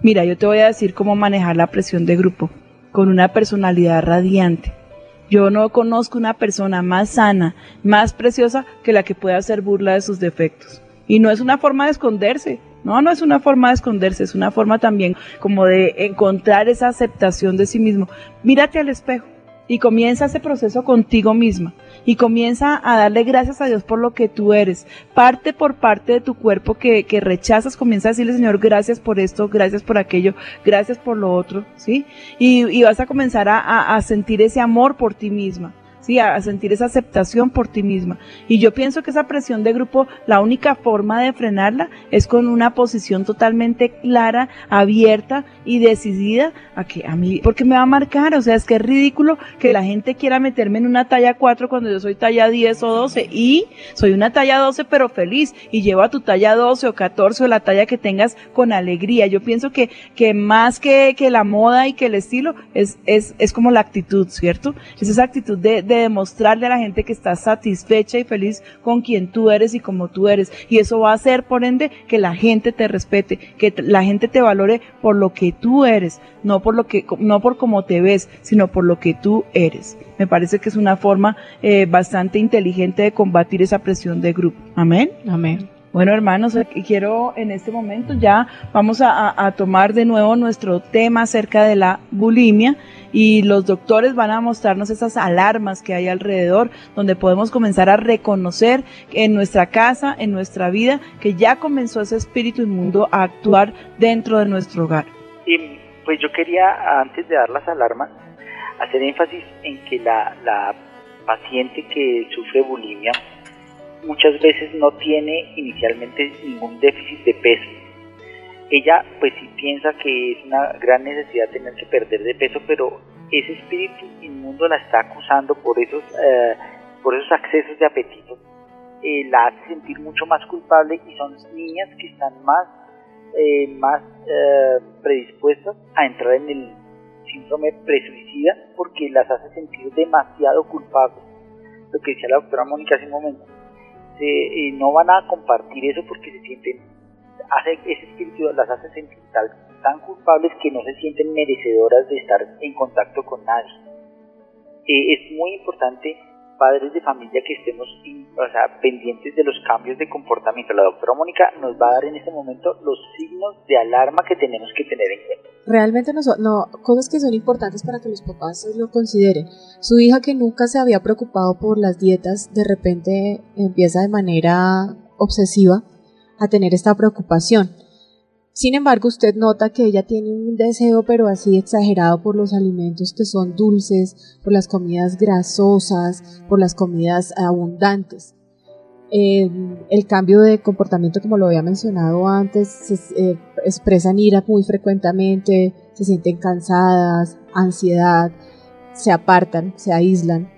Mira, yo te voy a decir cómo manejar la presión de grupo con una personalidad radiante. Yo no conozco una persona más sana, más preciosa que la que pueda hacer burla de sus defectos. Y no es una forma de esconderse. No, no es una forma de esconderse, es una forma también como de encontrar esa aceptación de sí mismo. Mírate al espejo y comienza ese proceso contigo misma y comienza a darle gracias a Dios por lo que tú eres. Parte por parte de tu cuerpo que, que rechazas, comienza a decirle, Señor, gracias por esto, gracias por aquello, gracias por lo otro, ¿sí? Y, y vas a comenzar a, a, a sentir ese amor por ti misma. Sí, a sentir esa aceptación por ti misma. Y yo pienso que esa presión de grupo, la única forma de frenarla es con una posición totalmente clara, abierta y decidida a que a mí, porque me va a marcar, o sea, es que es ridículo que la gente quiera meterme en una talla 4 cuando yo soy talla 10 o 12 y soy una talla 12 pero feliz y llevo a tu talla 12 o 14 o la talla que tengas con alegría. Yo pienso que, que más que, que la moda y que el estilo es, es, es como la actitud, ¿cierto? Es esa actitud de, de demostrarle a la gente que estás satisfecha y feliz con quien tú eres y como tú eres. Y eso va a hacer, por ende, que la gente te respete, que la gente te valore por lo que tú eres, no por lo que, no por cómo te ves, sino por lo que tú eres. Me parece que es una forma eh, bastante inteligente de combatir esa presión de grupo. Amén. Amén. Bueno, hermanos, quiero en este momento ya vamos a, tomar de nuevo nuestro tema acerca de la bulimia y los doctores van a mostrarnos esas alarmas que hay alrededor donde podemos comenzar a reconocer en nuestra casa, en nuestra vida, que ya comenzó ese espíritu inmundo a actuar dentro de nuestro hogar. Y pues yo quería, antes de dar las alarmas, hacer énfasis en que la paciente que sufre bulimia muchas veces no tiene inicialmente ningún déficit de peso. Ella pues sí piensa que es una gran necesidad tener que perder de peso, pero ese espíritu inmundo la está acusando por esos, eh, por esos accesos de apetito. Eh, la hace sentir mucho más culpable y son niñas que están más eh, más eh, predispuestas a entrar en el síndrome presuicida porque las hace sentir demasiado culpables. Lo que decía la doctora Mónica hace un momento. Se, eh, no van a compartir eso porque se sienten, hace, ese espíritu las hace sentir tal- tan culpables que no se sienten merecedoras de estar en contacto con nadie. Eh, es muy importante padres de familia que estemos o sea, pendientes de los cambios de comportamiento. La doctora Mónica nos va a dar en este momento los signos de alarma que tenemos que tener en cuenta. Realmente no, no, cosas que son importantes para que los papás lo consideren. Su hija que nunca se había preocupado por las dietas, de repente empieza de manera obsesiva a tener esta preocupación. Sin embargo, usted nota que ella tiene un deseo, pero así exagerado por los alimentos que son dulces, por las comidas grasosas, por las comidas abundantes. Eh, el cambio de comportamiento, como lo había mencionado antes, se eh, expresan ira muy frecuentemente, se sienten cansadas, ansiedad, se apartan, se aíslan,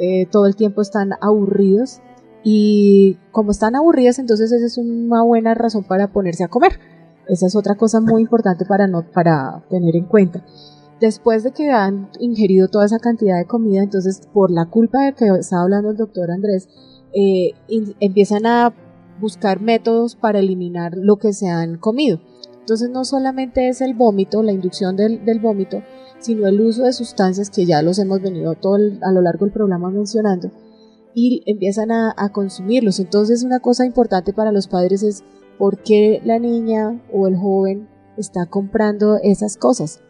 eh, todo el tiempo están aburridos y como están aburridas, entonces esa es una buena razón para ponerse a comer. Esa es otra cosa muy importante para, no, para tener en cuenta. Después de que han ingerido toda esa cantidad de comida, entonces por la culpa de que estaba hablando el doctor Andrés, eh, empiezan a buscar métodos para eliminar lo que se han comido. Entonces no solamente es el vómito, la inducción del, del vómito, sino el uso de sustancias que ya los hemos venido todo a lo largo del programa mencionando y empiezan a, a consumirlos. Entonces una cosa importante para los padres es por qué la niña o el joven está comprando esas cosas.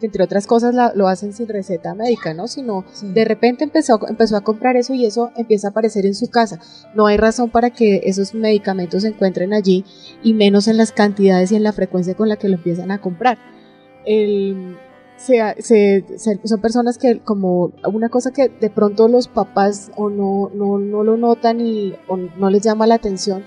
Que entre otras cosas la- lo hacen sin receta médica, ¿no? Sino de repente empezó, empezó a comprar eso y eso empieza a aparecer en su casa. No hay razón para que esos medicamentos se encuentren allí y menos en las cantidades y en la frecuencia con la que lo empiezan a comprar. El- se- se- se- son personas que como una cosa que de pronto los papás o no, no, no lo notan y o no les llama la atención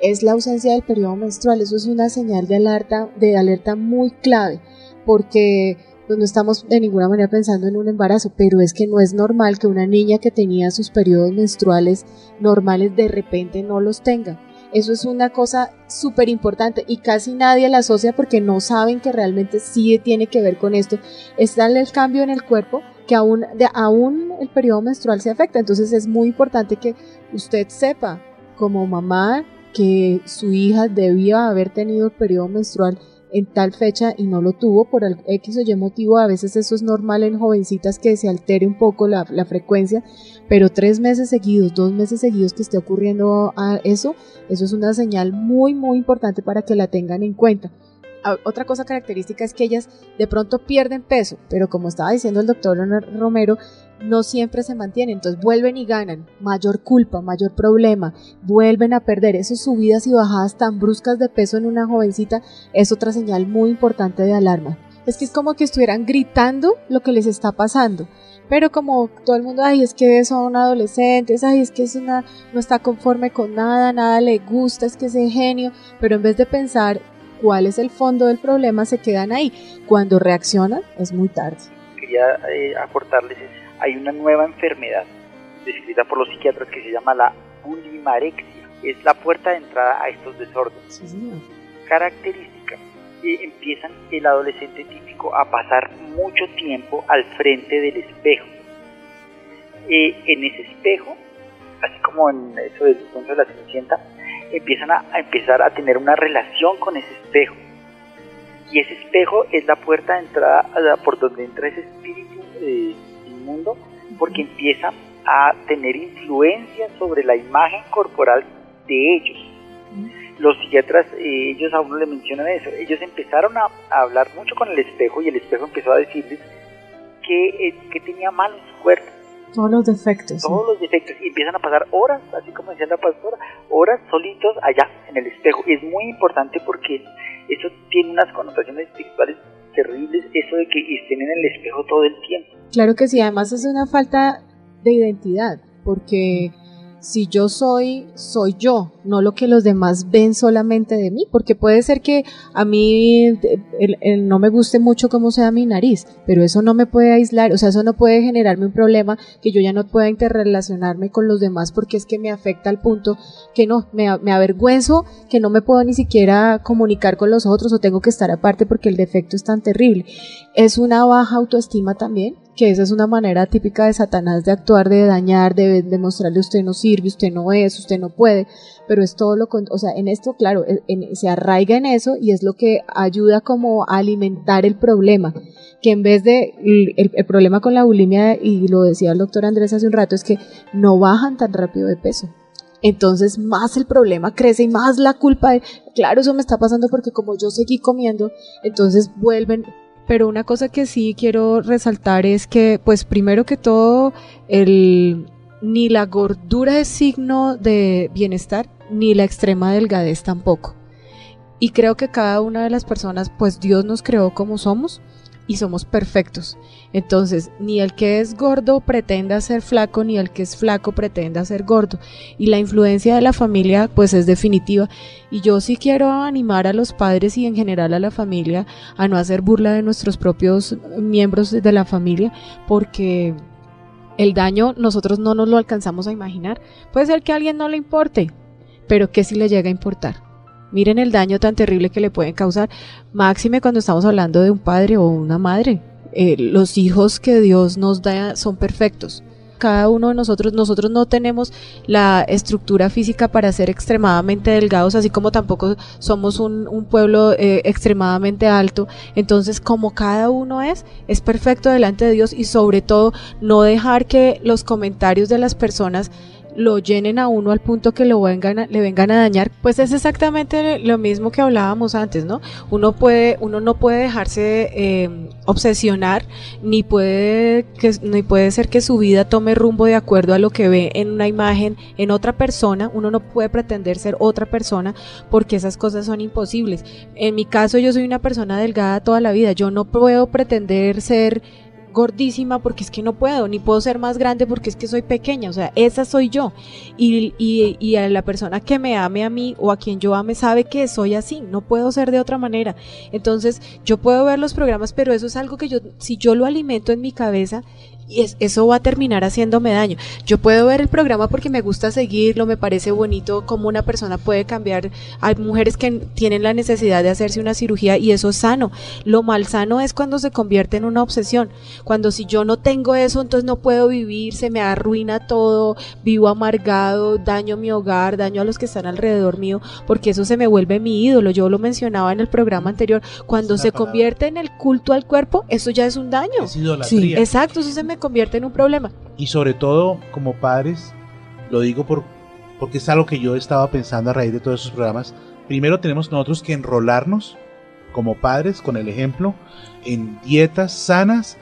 es la ausencia del periodo menstrual. Eso es una señal de alerta, de alerta muy clave porque pues, no estamos de ninguna manera pensando en un embarazo, pero es que no es normal que una niña que tenía sus periodos menstruales normales de repente no los tenga. Eso es una cosa súper importante y casi nadie la asocia porque no saben que realmente sí tiene que ver con esto. Está el cambio en el cuerpo que aún, aún el periodo menstrual se afecta. Entonces es muy importante que usted sepa como mamá que su hija debía haber tenido el periodo menstrual en tal fecha y no lo tuvo por el X o Y motivo. A veces eso es normal en jovencitas que se altere un poco la, la frecuencia, pero tres meses seguidos, dos meses seguidos que esté ocurriendo a eso, eso es una señal muy, muy importante para que la tengan en cuenta. Otra cosa característica es que ellas de pronto pierden peso, pero como estaba diciendo el doctor Romero, no siempre se mantienen, entonces vuelven y ganan, mayor culpa, mayor problema, vuelven a perder. Esas subidas y bajadas tan bruscas de peso en una jovencita es otra señal muy importante de alarma. Es que es como que estuvieran gritando lo que les está pasando. Pero como todo el mundo, ay, es que son adolescentes, ay, es que es una, no está conforme con nada, nada le gusta, es que es genio, pero en vez de pensar cuál es el fondo del problema, se quedan ahí. Cuando reaccionan, es muy tarde. Quería eh, aportarles, hay una nueva enfermedad descrita por los psiquiatras que se llama la bulimarexia. Es la puerta de entrada a estos desórdenes. Característica. eh, empiezan el adolescente típico a pasar mucho tiempo al frente del espejo. Eh, en ese espejo, así como en eso del cuento de la Cenicienta, empiezan a, a empezar a tener una relación con ese espejo. Y ese espejo es la puerta de entrada a la- por donde entra ese espíritu eh, inmundo, porque empieza a tener influencia sobre la imagen corporal de ellos. Los psiquiatras, eh, ellos a uno le mencionan eso. Ellos empezaron a, a hablar mucho con el espejo y el espejo empezó a decirles que, eh, que tenía mal en su cuerpo, Todos los defectos. sí. todos los defectos, y empiezan a pasar horas, así como decía la pastora, horas solitos allá en el espejo. Es muy importante porque eso tiene unas connotaciones espirituales terribles, eso de que estén en el espejo todo el tiempo. Claro que sí, además es una falta de identidad, porque si yo soy, soy yo, no lo que los demás ven solamente de mí, porque puede ser que a mí eh, no me guste mucho cómo sea mi nariz, pero eso no me puede aislar, o sea, eso no puede generarme un problema que yo ya no pueda interrelacionarme con los demás porque es que me afecta al punto que no, me, me avergüenzo, que no me puedo ni siquiera comunicar con los otros o tengo que estar aparte porque el defecto es tan terrible. Es una baja autoestima también, que esa es una manera típica de Satanás de actuar, de dañar, de demostrarle usted no sirve, usted no es, usted no puede, pero es todo lo o sea, en esto, claro, en- en- se arraiga en eso y es lo que ayuda como a alimentar el problema, que en vez de, el, el problema con la bulimia, y lo decía el doctor Andrés hace un rato, es que no bajan tan rápido de peso. Entonces más el problema crece y más la culpa de, claro, eso me está pasando porque como yo seguí comiendo, entonces vuelven, Pero una cosa que sí quiero resaltar es que, pues primero que todo, el, ni la gordura es signo de bienestar, ni la extrema delgadez tampoco. Y creo que cada una de las personas, pues Dios nos creó como somos y somos perfectos. Entonces, ni el que es gordo pretenda ser flaco, ni el que es flaco pretenda ser gordo. Y la influencia de la familia, pues es definitiva. Y yo sí quiero animar a los padres y en general a la familia a no hacer burla de nuestros propios miembros de la familia, porque el daño nosotros no nos lo alcanzamos a imaginar. Puede ser que a alguien no le importe, pero que si le llega a importar. Miren el daño tan terrible que le pueden causar, máxime cuando estamos hablando de un padre o una madre. Eh, los hijos que Dios nos da son perfectos. Cada uno de nosotros, nosotros no tenemos la estructura física para ser extremadamente delgados, así como tampoco somos un, un pueblo eh, extremadamente alto. Entonces, como cada uno es, es perfecto delante de Dios y sobre todo no dejar que los comentarios de las personas lo llenen a uno al punto que lo vengan le vengan a dañar, pues es exactamente lo mismo que hablábamos antes, ¿no? Uno puede, uno no puede dejarse eh, obsesionar, ni puede, que, ni puede ser que su vida tome rumbo de acuerdo a lo que ve en una imagen, en otra persona. Uno no puede pretender ser otra persona porque esas cosas son imposibles. En mi caso, yo soy una persona delgada toda la vida. Yo no puedo pretender ser gordísima porque es que no puedo, ni puedo ser más grande porque es que soy pequeña, o sea, esa soy yo. Y, y, y a la persona que me ame a mí o a quien yo ame sabe que soy así, no puedo ser de otra manera. Entonces, yo puedo ver los programas, pero eso es algo que yo, si yo lo alimento en mi cabeza, y es- eso va a terminar haciéndome daño. Yo puedo ver el programa porque me gusta seguirlo, me parece bonito cómo una persona puede cambiar. Hay mujeres que tienen la necesidad de hacerse una cirugía y eso es sano. Lo mal sano es cuando se convierte en una obsesión. Cuando si yo no tengo eso, entonces no puedo vivir, se me arruina todo, vivo amargado, daño mi hogar, daño a los que están alrededor mío, porque eso se me vuelve mi ídolo. Yo lo mencionaba en el programa anterior. Cuando se palabra. convierte en el culto al cuerpo, eso ya es un daño. Es idolatría. Exacto, eso se me convierte en un problema. Y sobre todo, como padres, lo digo por, porque es algo que yo estaba pensando a raíz de todos esos programas. Primero tenemos nosotros que enrolarnos como padres con el ejemplo en dietas sanas,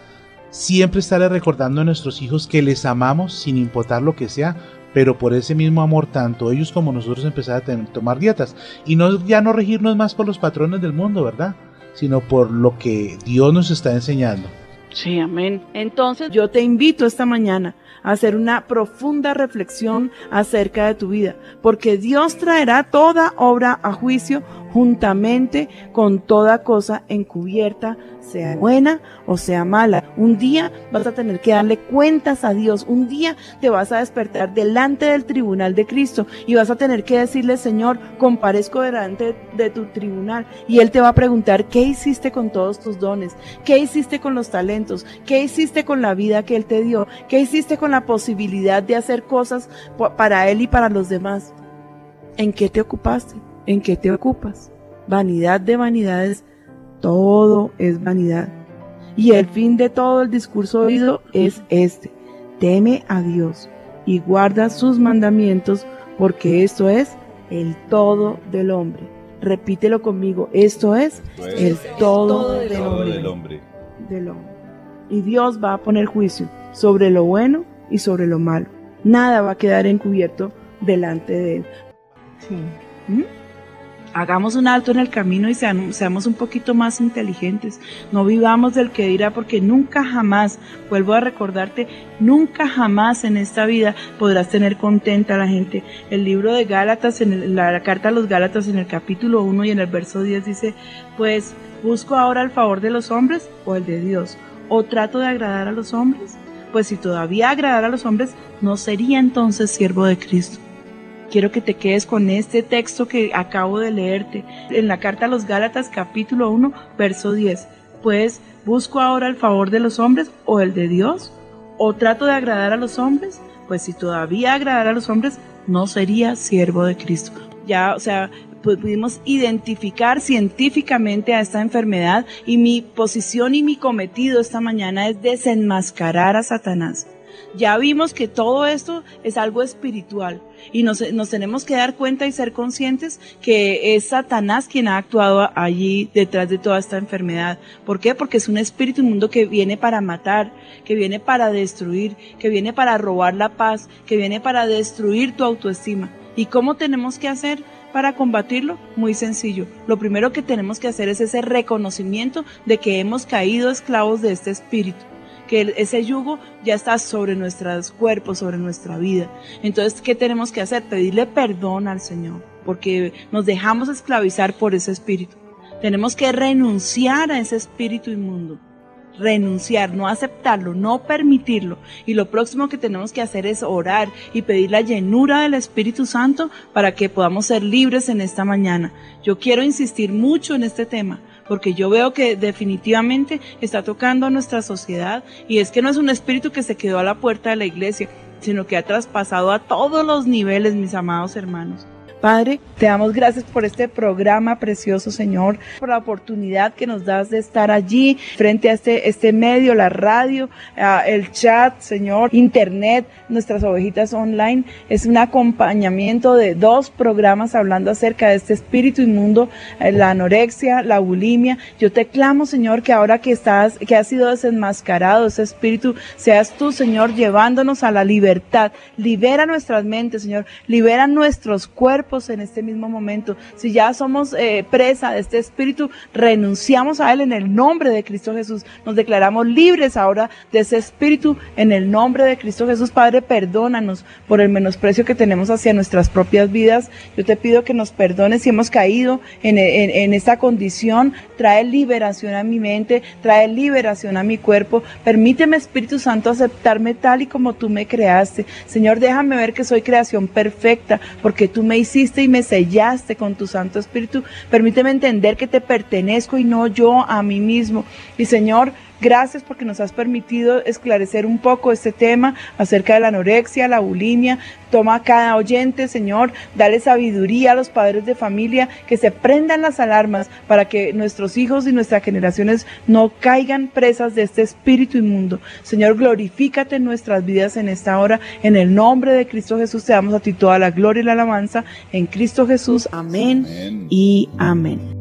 siempre estarle recordando a nuestros hijos que les amamos sin importar lo que sea, pero por ese mismo amor tanto ellos como nosotros empezar a tomar dietas y no ya no regirnos más por los patrones del mundo, ¿verdad? Sino por lo que Dios nos está enseñando. Sí, amén. Entonces yo te invito esta mañana a hacer una profunda reflexión acerca de tu vida, porque Dios traerá toda obra a juicio juntamente con toda cosa encubierta, sea buena o sea mala. Un día vas a tener que darle cuentas a Dios, un día te vas a despertar delante del tribunal de Cristo y vas a tener que decirle, Señor, comparezco delante de tu tribunal y Él te va a preguntar, ¿qué hiciste con todos tus dones? ¿Qué hiciste con los talentos? ¿Qué hiciste con la vida que Él te dio? ¿Qué hiciste con la posibilidad de hacer cosas para Él y para los demás? ¿En qué te ocupaste? ¿En qué te ocupas? Vanidad de vanidades, todo es vanidad. Y el fin de todo el discurso oído es este. Teme a Dios y guarda sus mandamientos porque esto es el todo del hombre. Repítelo conmigo, esto es el todo, del, hombre, del hombre. del hombre. Y Dios va a poner juicio sobre lo bueno y sobre lo malo. Nada va a quedar encubierto delante de él. ¿Mm? Hagamos un alto en el camino y seamos un poquito más inteligentes. No vivamos del que dirá, porque nunca jamás, vuelvo a recordarte, nunca jamás en esta vida podrás tener contenta a la gente. El libro de Gálatas, en el- la, carta a los Gálatas en el capítulo 1 y en el verso 10 dice, pues busco ahora el favor de los hombres o el de Dios, o trato de agradar a los hombres. Pues si todavía agradar a los hombres, no sería entonces siervo de Cristo. Quiero que te quedes con este texto que acabo de leerte en la carta a los Gálatas capítulo 1, verso 10. Pues busco ahora el favor de los hombres o el de Dios, o trato de agradar a los hombres, pues si todavía agradar a los hombres, no sería siervo de Cristo. Ya, o sea, pu- pudimos identificar científicamente a esta enfermedad y mi posición y mi cometido esta mañana es desenmascarar a Satanás. Ya vimos que todo esto es algo espiritual y nos, tenemos que dar cuenta y ser conscientes que es Satanás quien ha actuado allí detrás de toda esta enfermedad. ¿Por qué? Porque es un espíritu inmundo que viene para matar, que viene para destruir, que viene para robar la paz, que viene para destruir tu autoestima. ¿Y cómo tenemos que hacer? Para combatirlo, muy sencillo. Lo primero que tenemos que hacer es ese reconocimiento de que hemos caído esclavos de este espíritu que ese yugo ya está sobre nuestros cuerpos, sobre nuestra vida. Entonces, ¿qué tenemos que hacer? Pedirle perdón al Señor, porque nos dejamos esclavizar por ese espíritu. Tenemos que renunciar a ese espíritu inmundo. Renunciar, no aceptarlo, no permitirlo. Y lo próximo que tenemos que hacer es orar y pedir la llenura del Espíritu Santo para que podamos ser libres en esta mañana. Yo quiero insistir mucho en este tema, porque yo veo que definitivamente está tocando a nuestra sociedad y es que no es un espíritu que se quedó a la puerta de la iglesia, sino que ha traspasado a todos los niveles, mis amados hermanos. Padre, te damos gracias por este programa precioso, Señor, por la oportunidad que nos das de estar allí frente a este, este medio, la radio, el chat, Señor, internet, nuestras ovejitas online. Es un acompañamiento de dos programas hablando acerca de este espíritu inmundo, eh, la anorexia, la bulimia. Yo te clamo, Señor, que ahora que estás, que ha sido desenmascarado ese espíritu, seas tú, Señor, llevándonos a la libertad. Libera nuestras mentes, Señor. Libera nuestros cuerpos en este mismo momento. Si ya somos eh, presa de este espíritu, renunciamos a él en el nombre de Cristo Jesús. Nos declaramos libres ahora de ese espíritu en el nombre de Cristo Jesús. Padre, perdónanos por el menosprecio que tenemos hacia nuestras propias vidas. Yo te pido que nos perdones si hemos caído en, esta condición. Trae liberación a mi mente, trae liberación a mi cuerpo. Permíteme, Espíritu Santo, aceptarme tal y como tú me creaste. Señor, déjame ver que soy creación perfecta, porque tú me hiciste y me sellaste con tu Santo Espíritu. Permíteme entender que te pertenezco y no yo a mí mismo. Y Señor, Gracias porque nos has permitido esclarecer un poco este tema acerca de la anorexia, la bulimia. Toma a cada oyente, Señor, dale sabiduría a los padres de familia, que se prendan las alarmas para que nuestros hijos y nuestras generaciones no caigan presas de este espíritu inmundo. Señor, glorifícate en nuestras vidas en esta hora. En el nombre de Cristo Jesús te damos a ti toda la gloria y la alabanza. En Cristo Jesús, amén, y amén.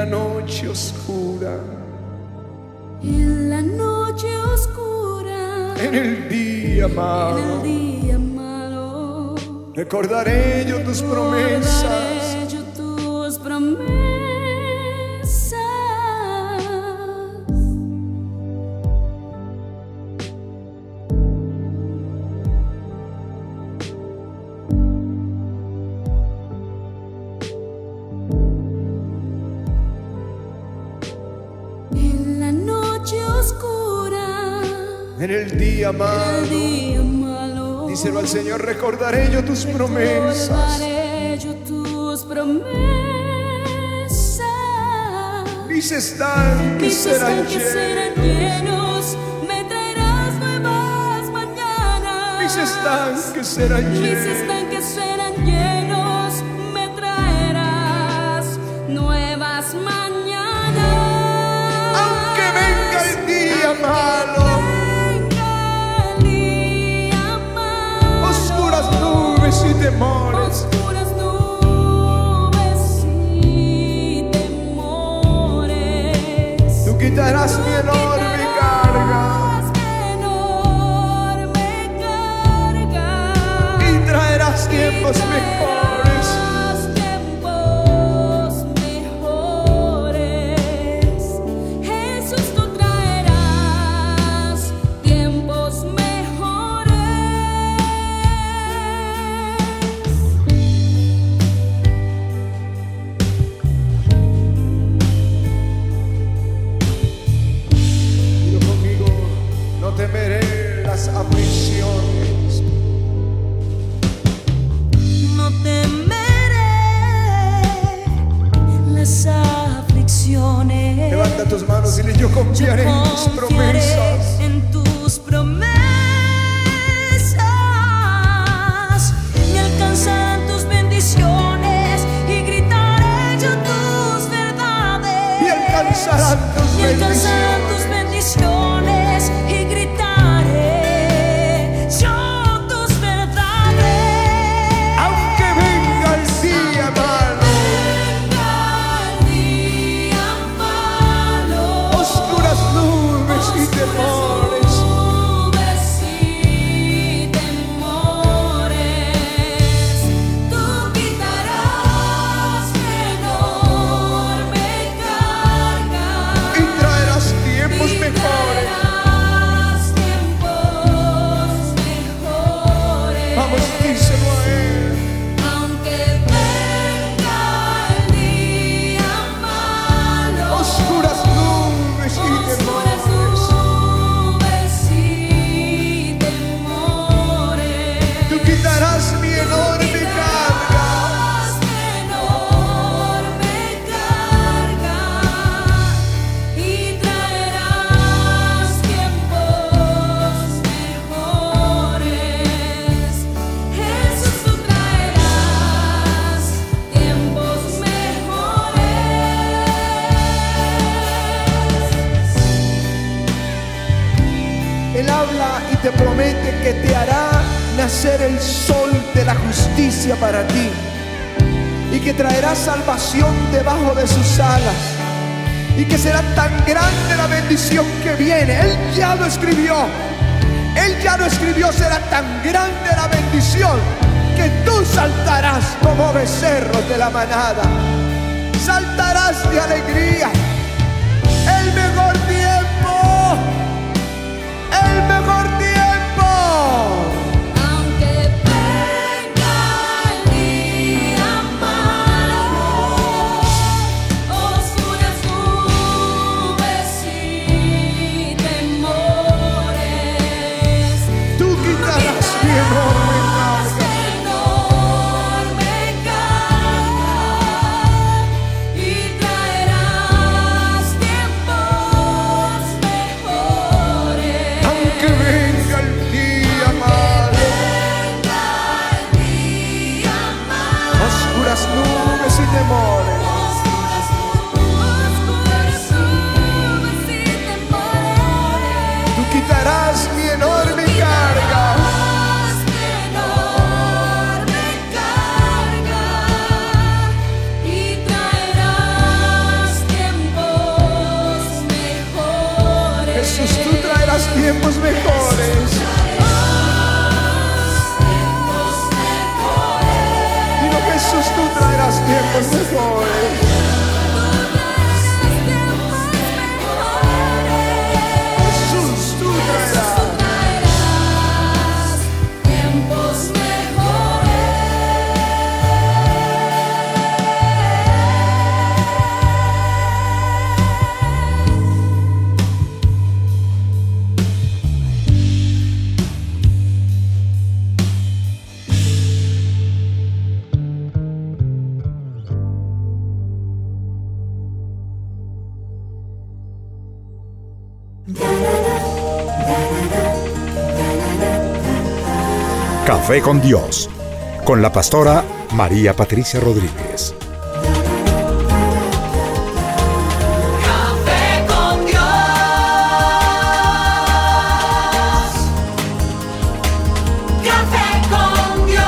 La noche oscura, En la noche oscura, en el día en el malo, día malo, recordaré yo tus promesas. Al Señor, recordaré yo tus promesas. recordaré yo tus promesas. Mis estanques mis serán llenos. me traerás nuevas mañanas. Mis estanques serán Mis llenos. estanques serán llenos, temores. oscuras nubes y temores. Tú quitarás mi enorme carga enorme carga y traerás tiempos mejores. Y te promete que te hará nacer el sol de la justicia para ti y que traerá salvación debajo de sus alas y que será tan grande la bendición que viene. Él ya lo escribió. Él ya lo escribió, será tan grande la bendición que tú saltarás como becerros de la manada. Saltarás de alegría. Café con Dios, con la pastora María Patricia Rodríguez. Café con Dios. Café con Dios.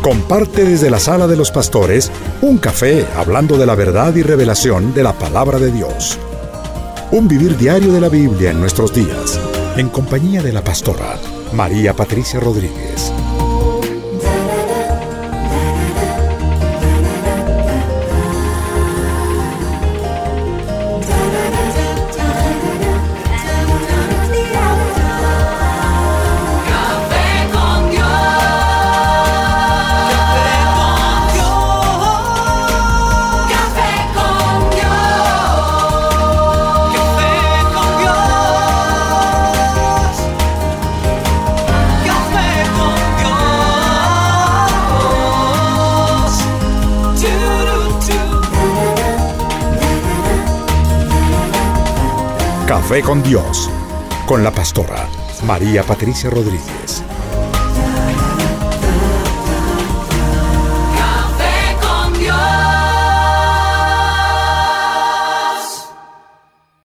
Comparte desde la sala de los pastores un café hablando de la verdad y revelación de la palabra de Dios. Un vivir diario de la Biblia en nuestros días, en compañía de la pastora María Patricia Rodríguez. Café con Dios, con la pastora María Patricia Rodríguez.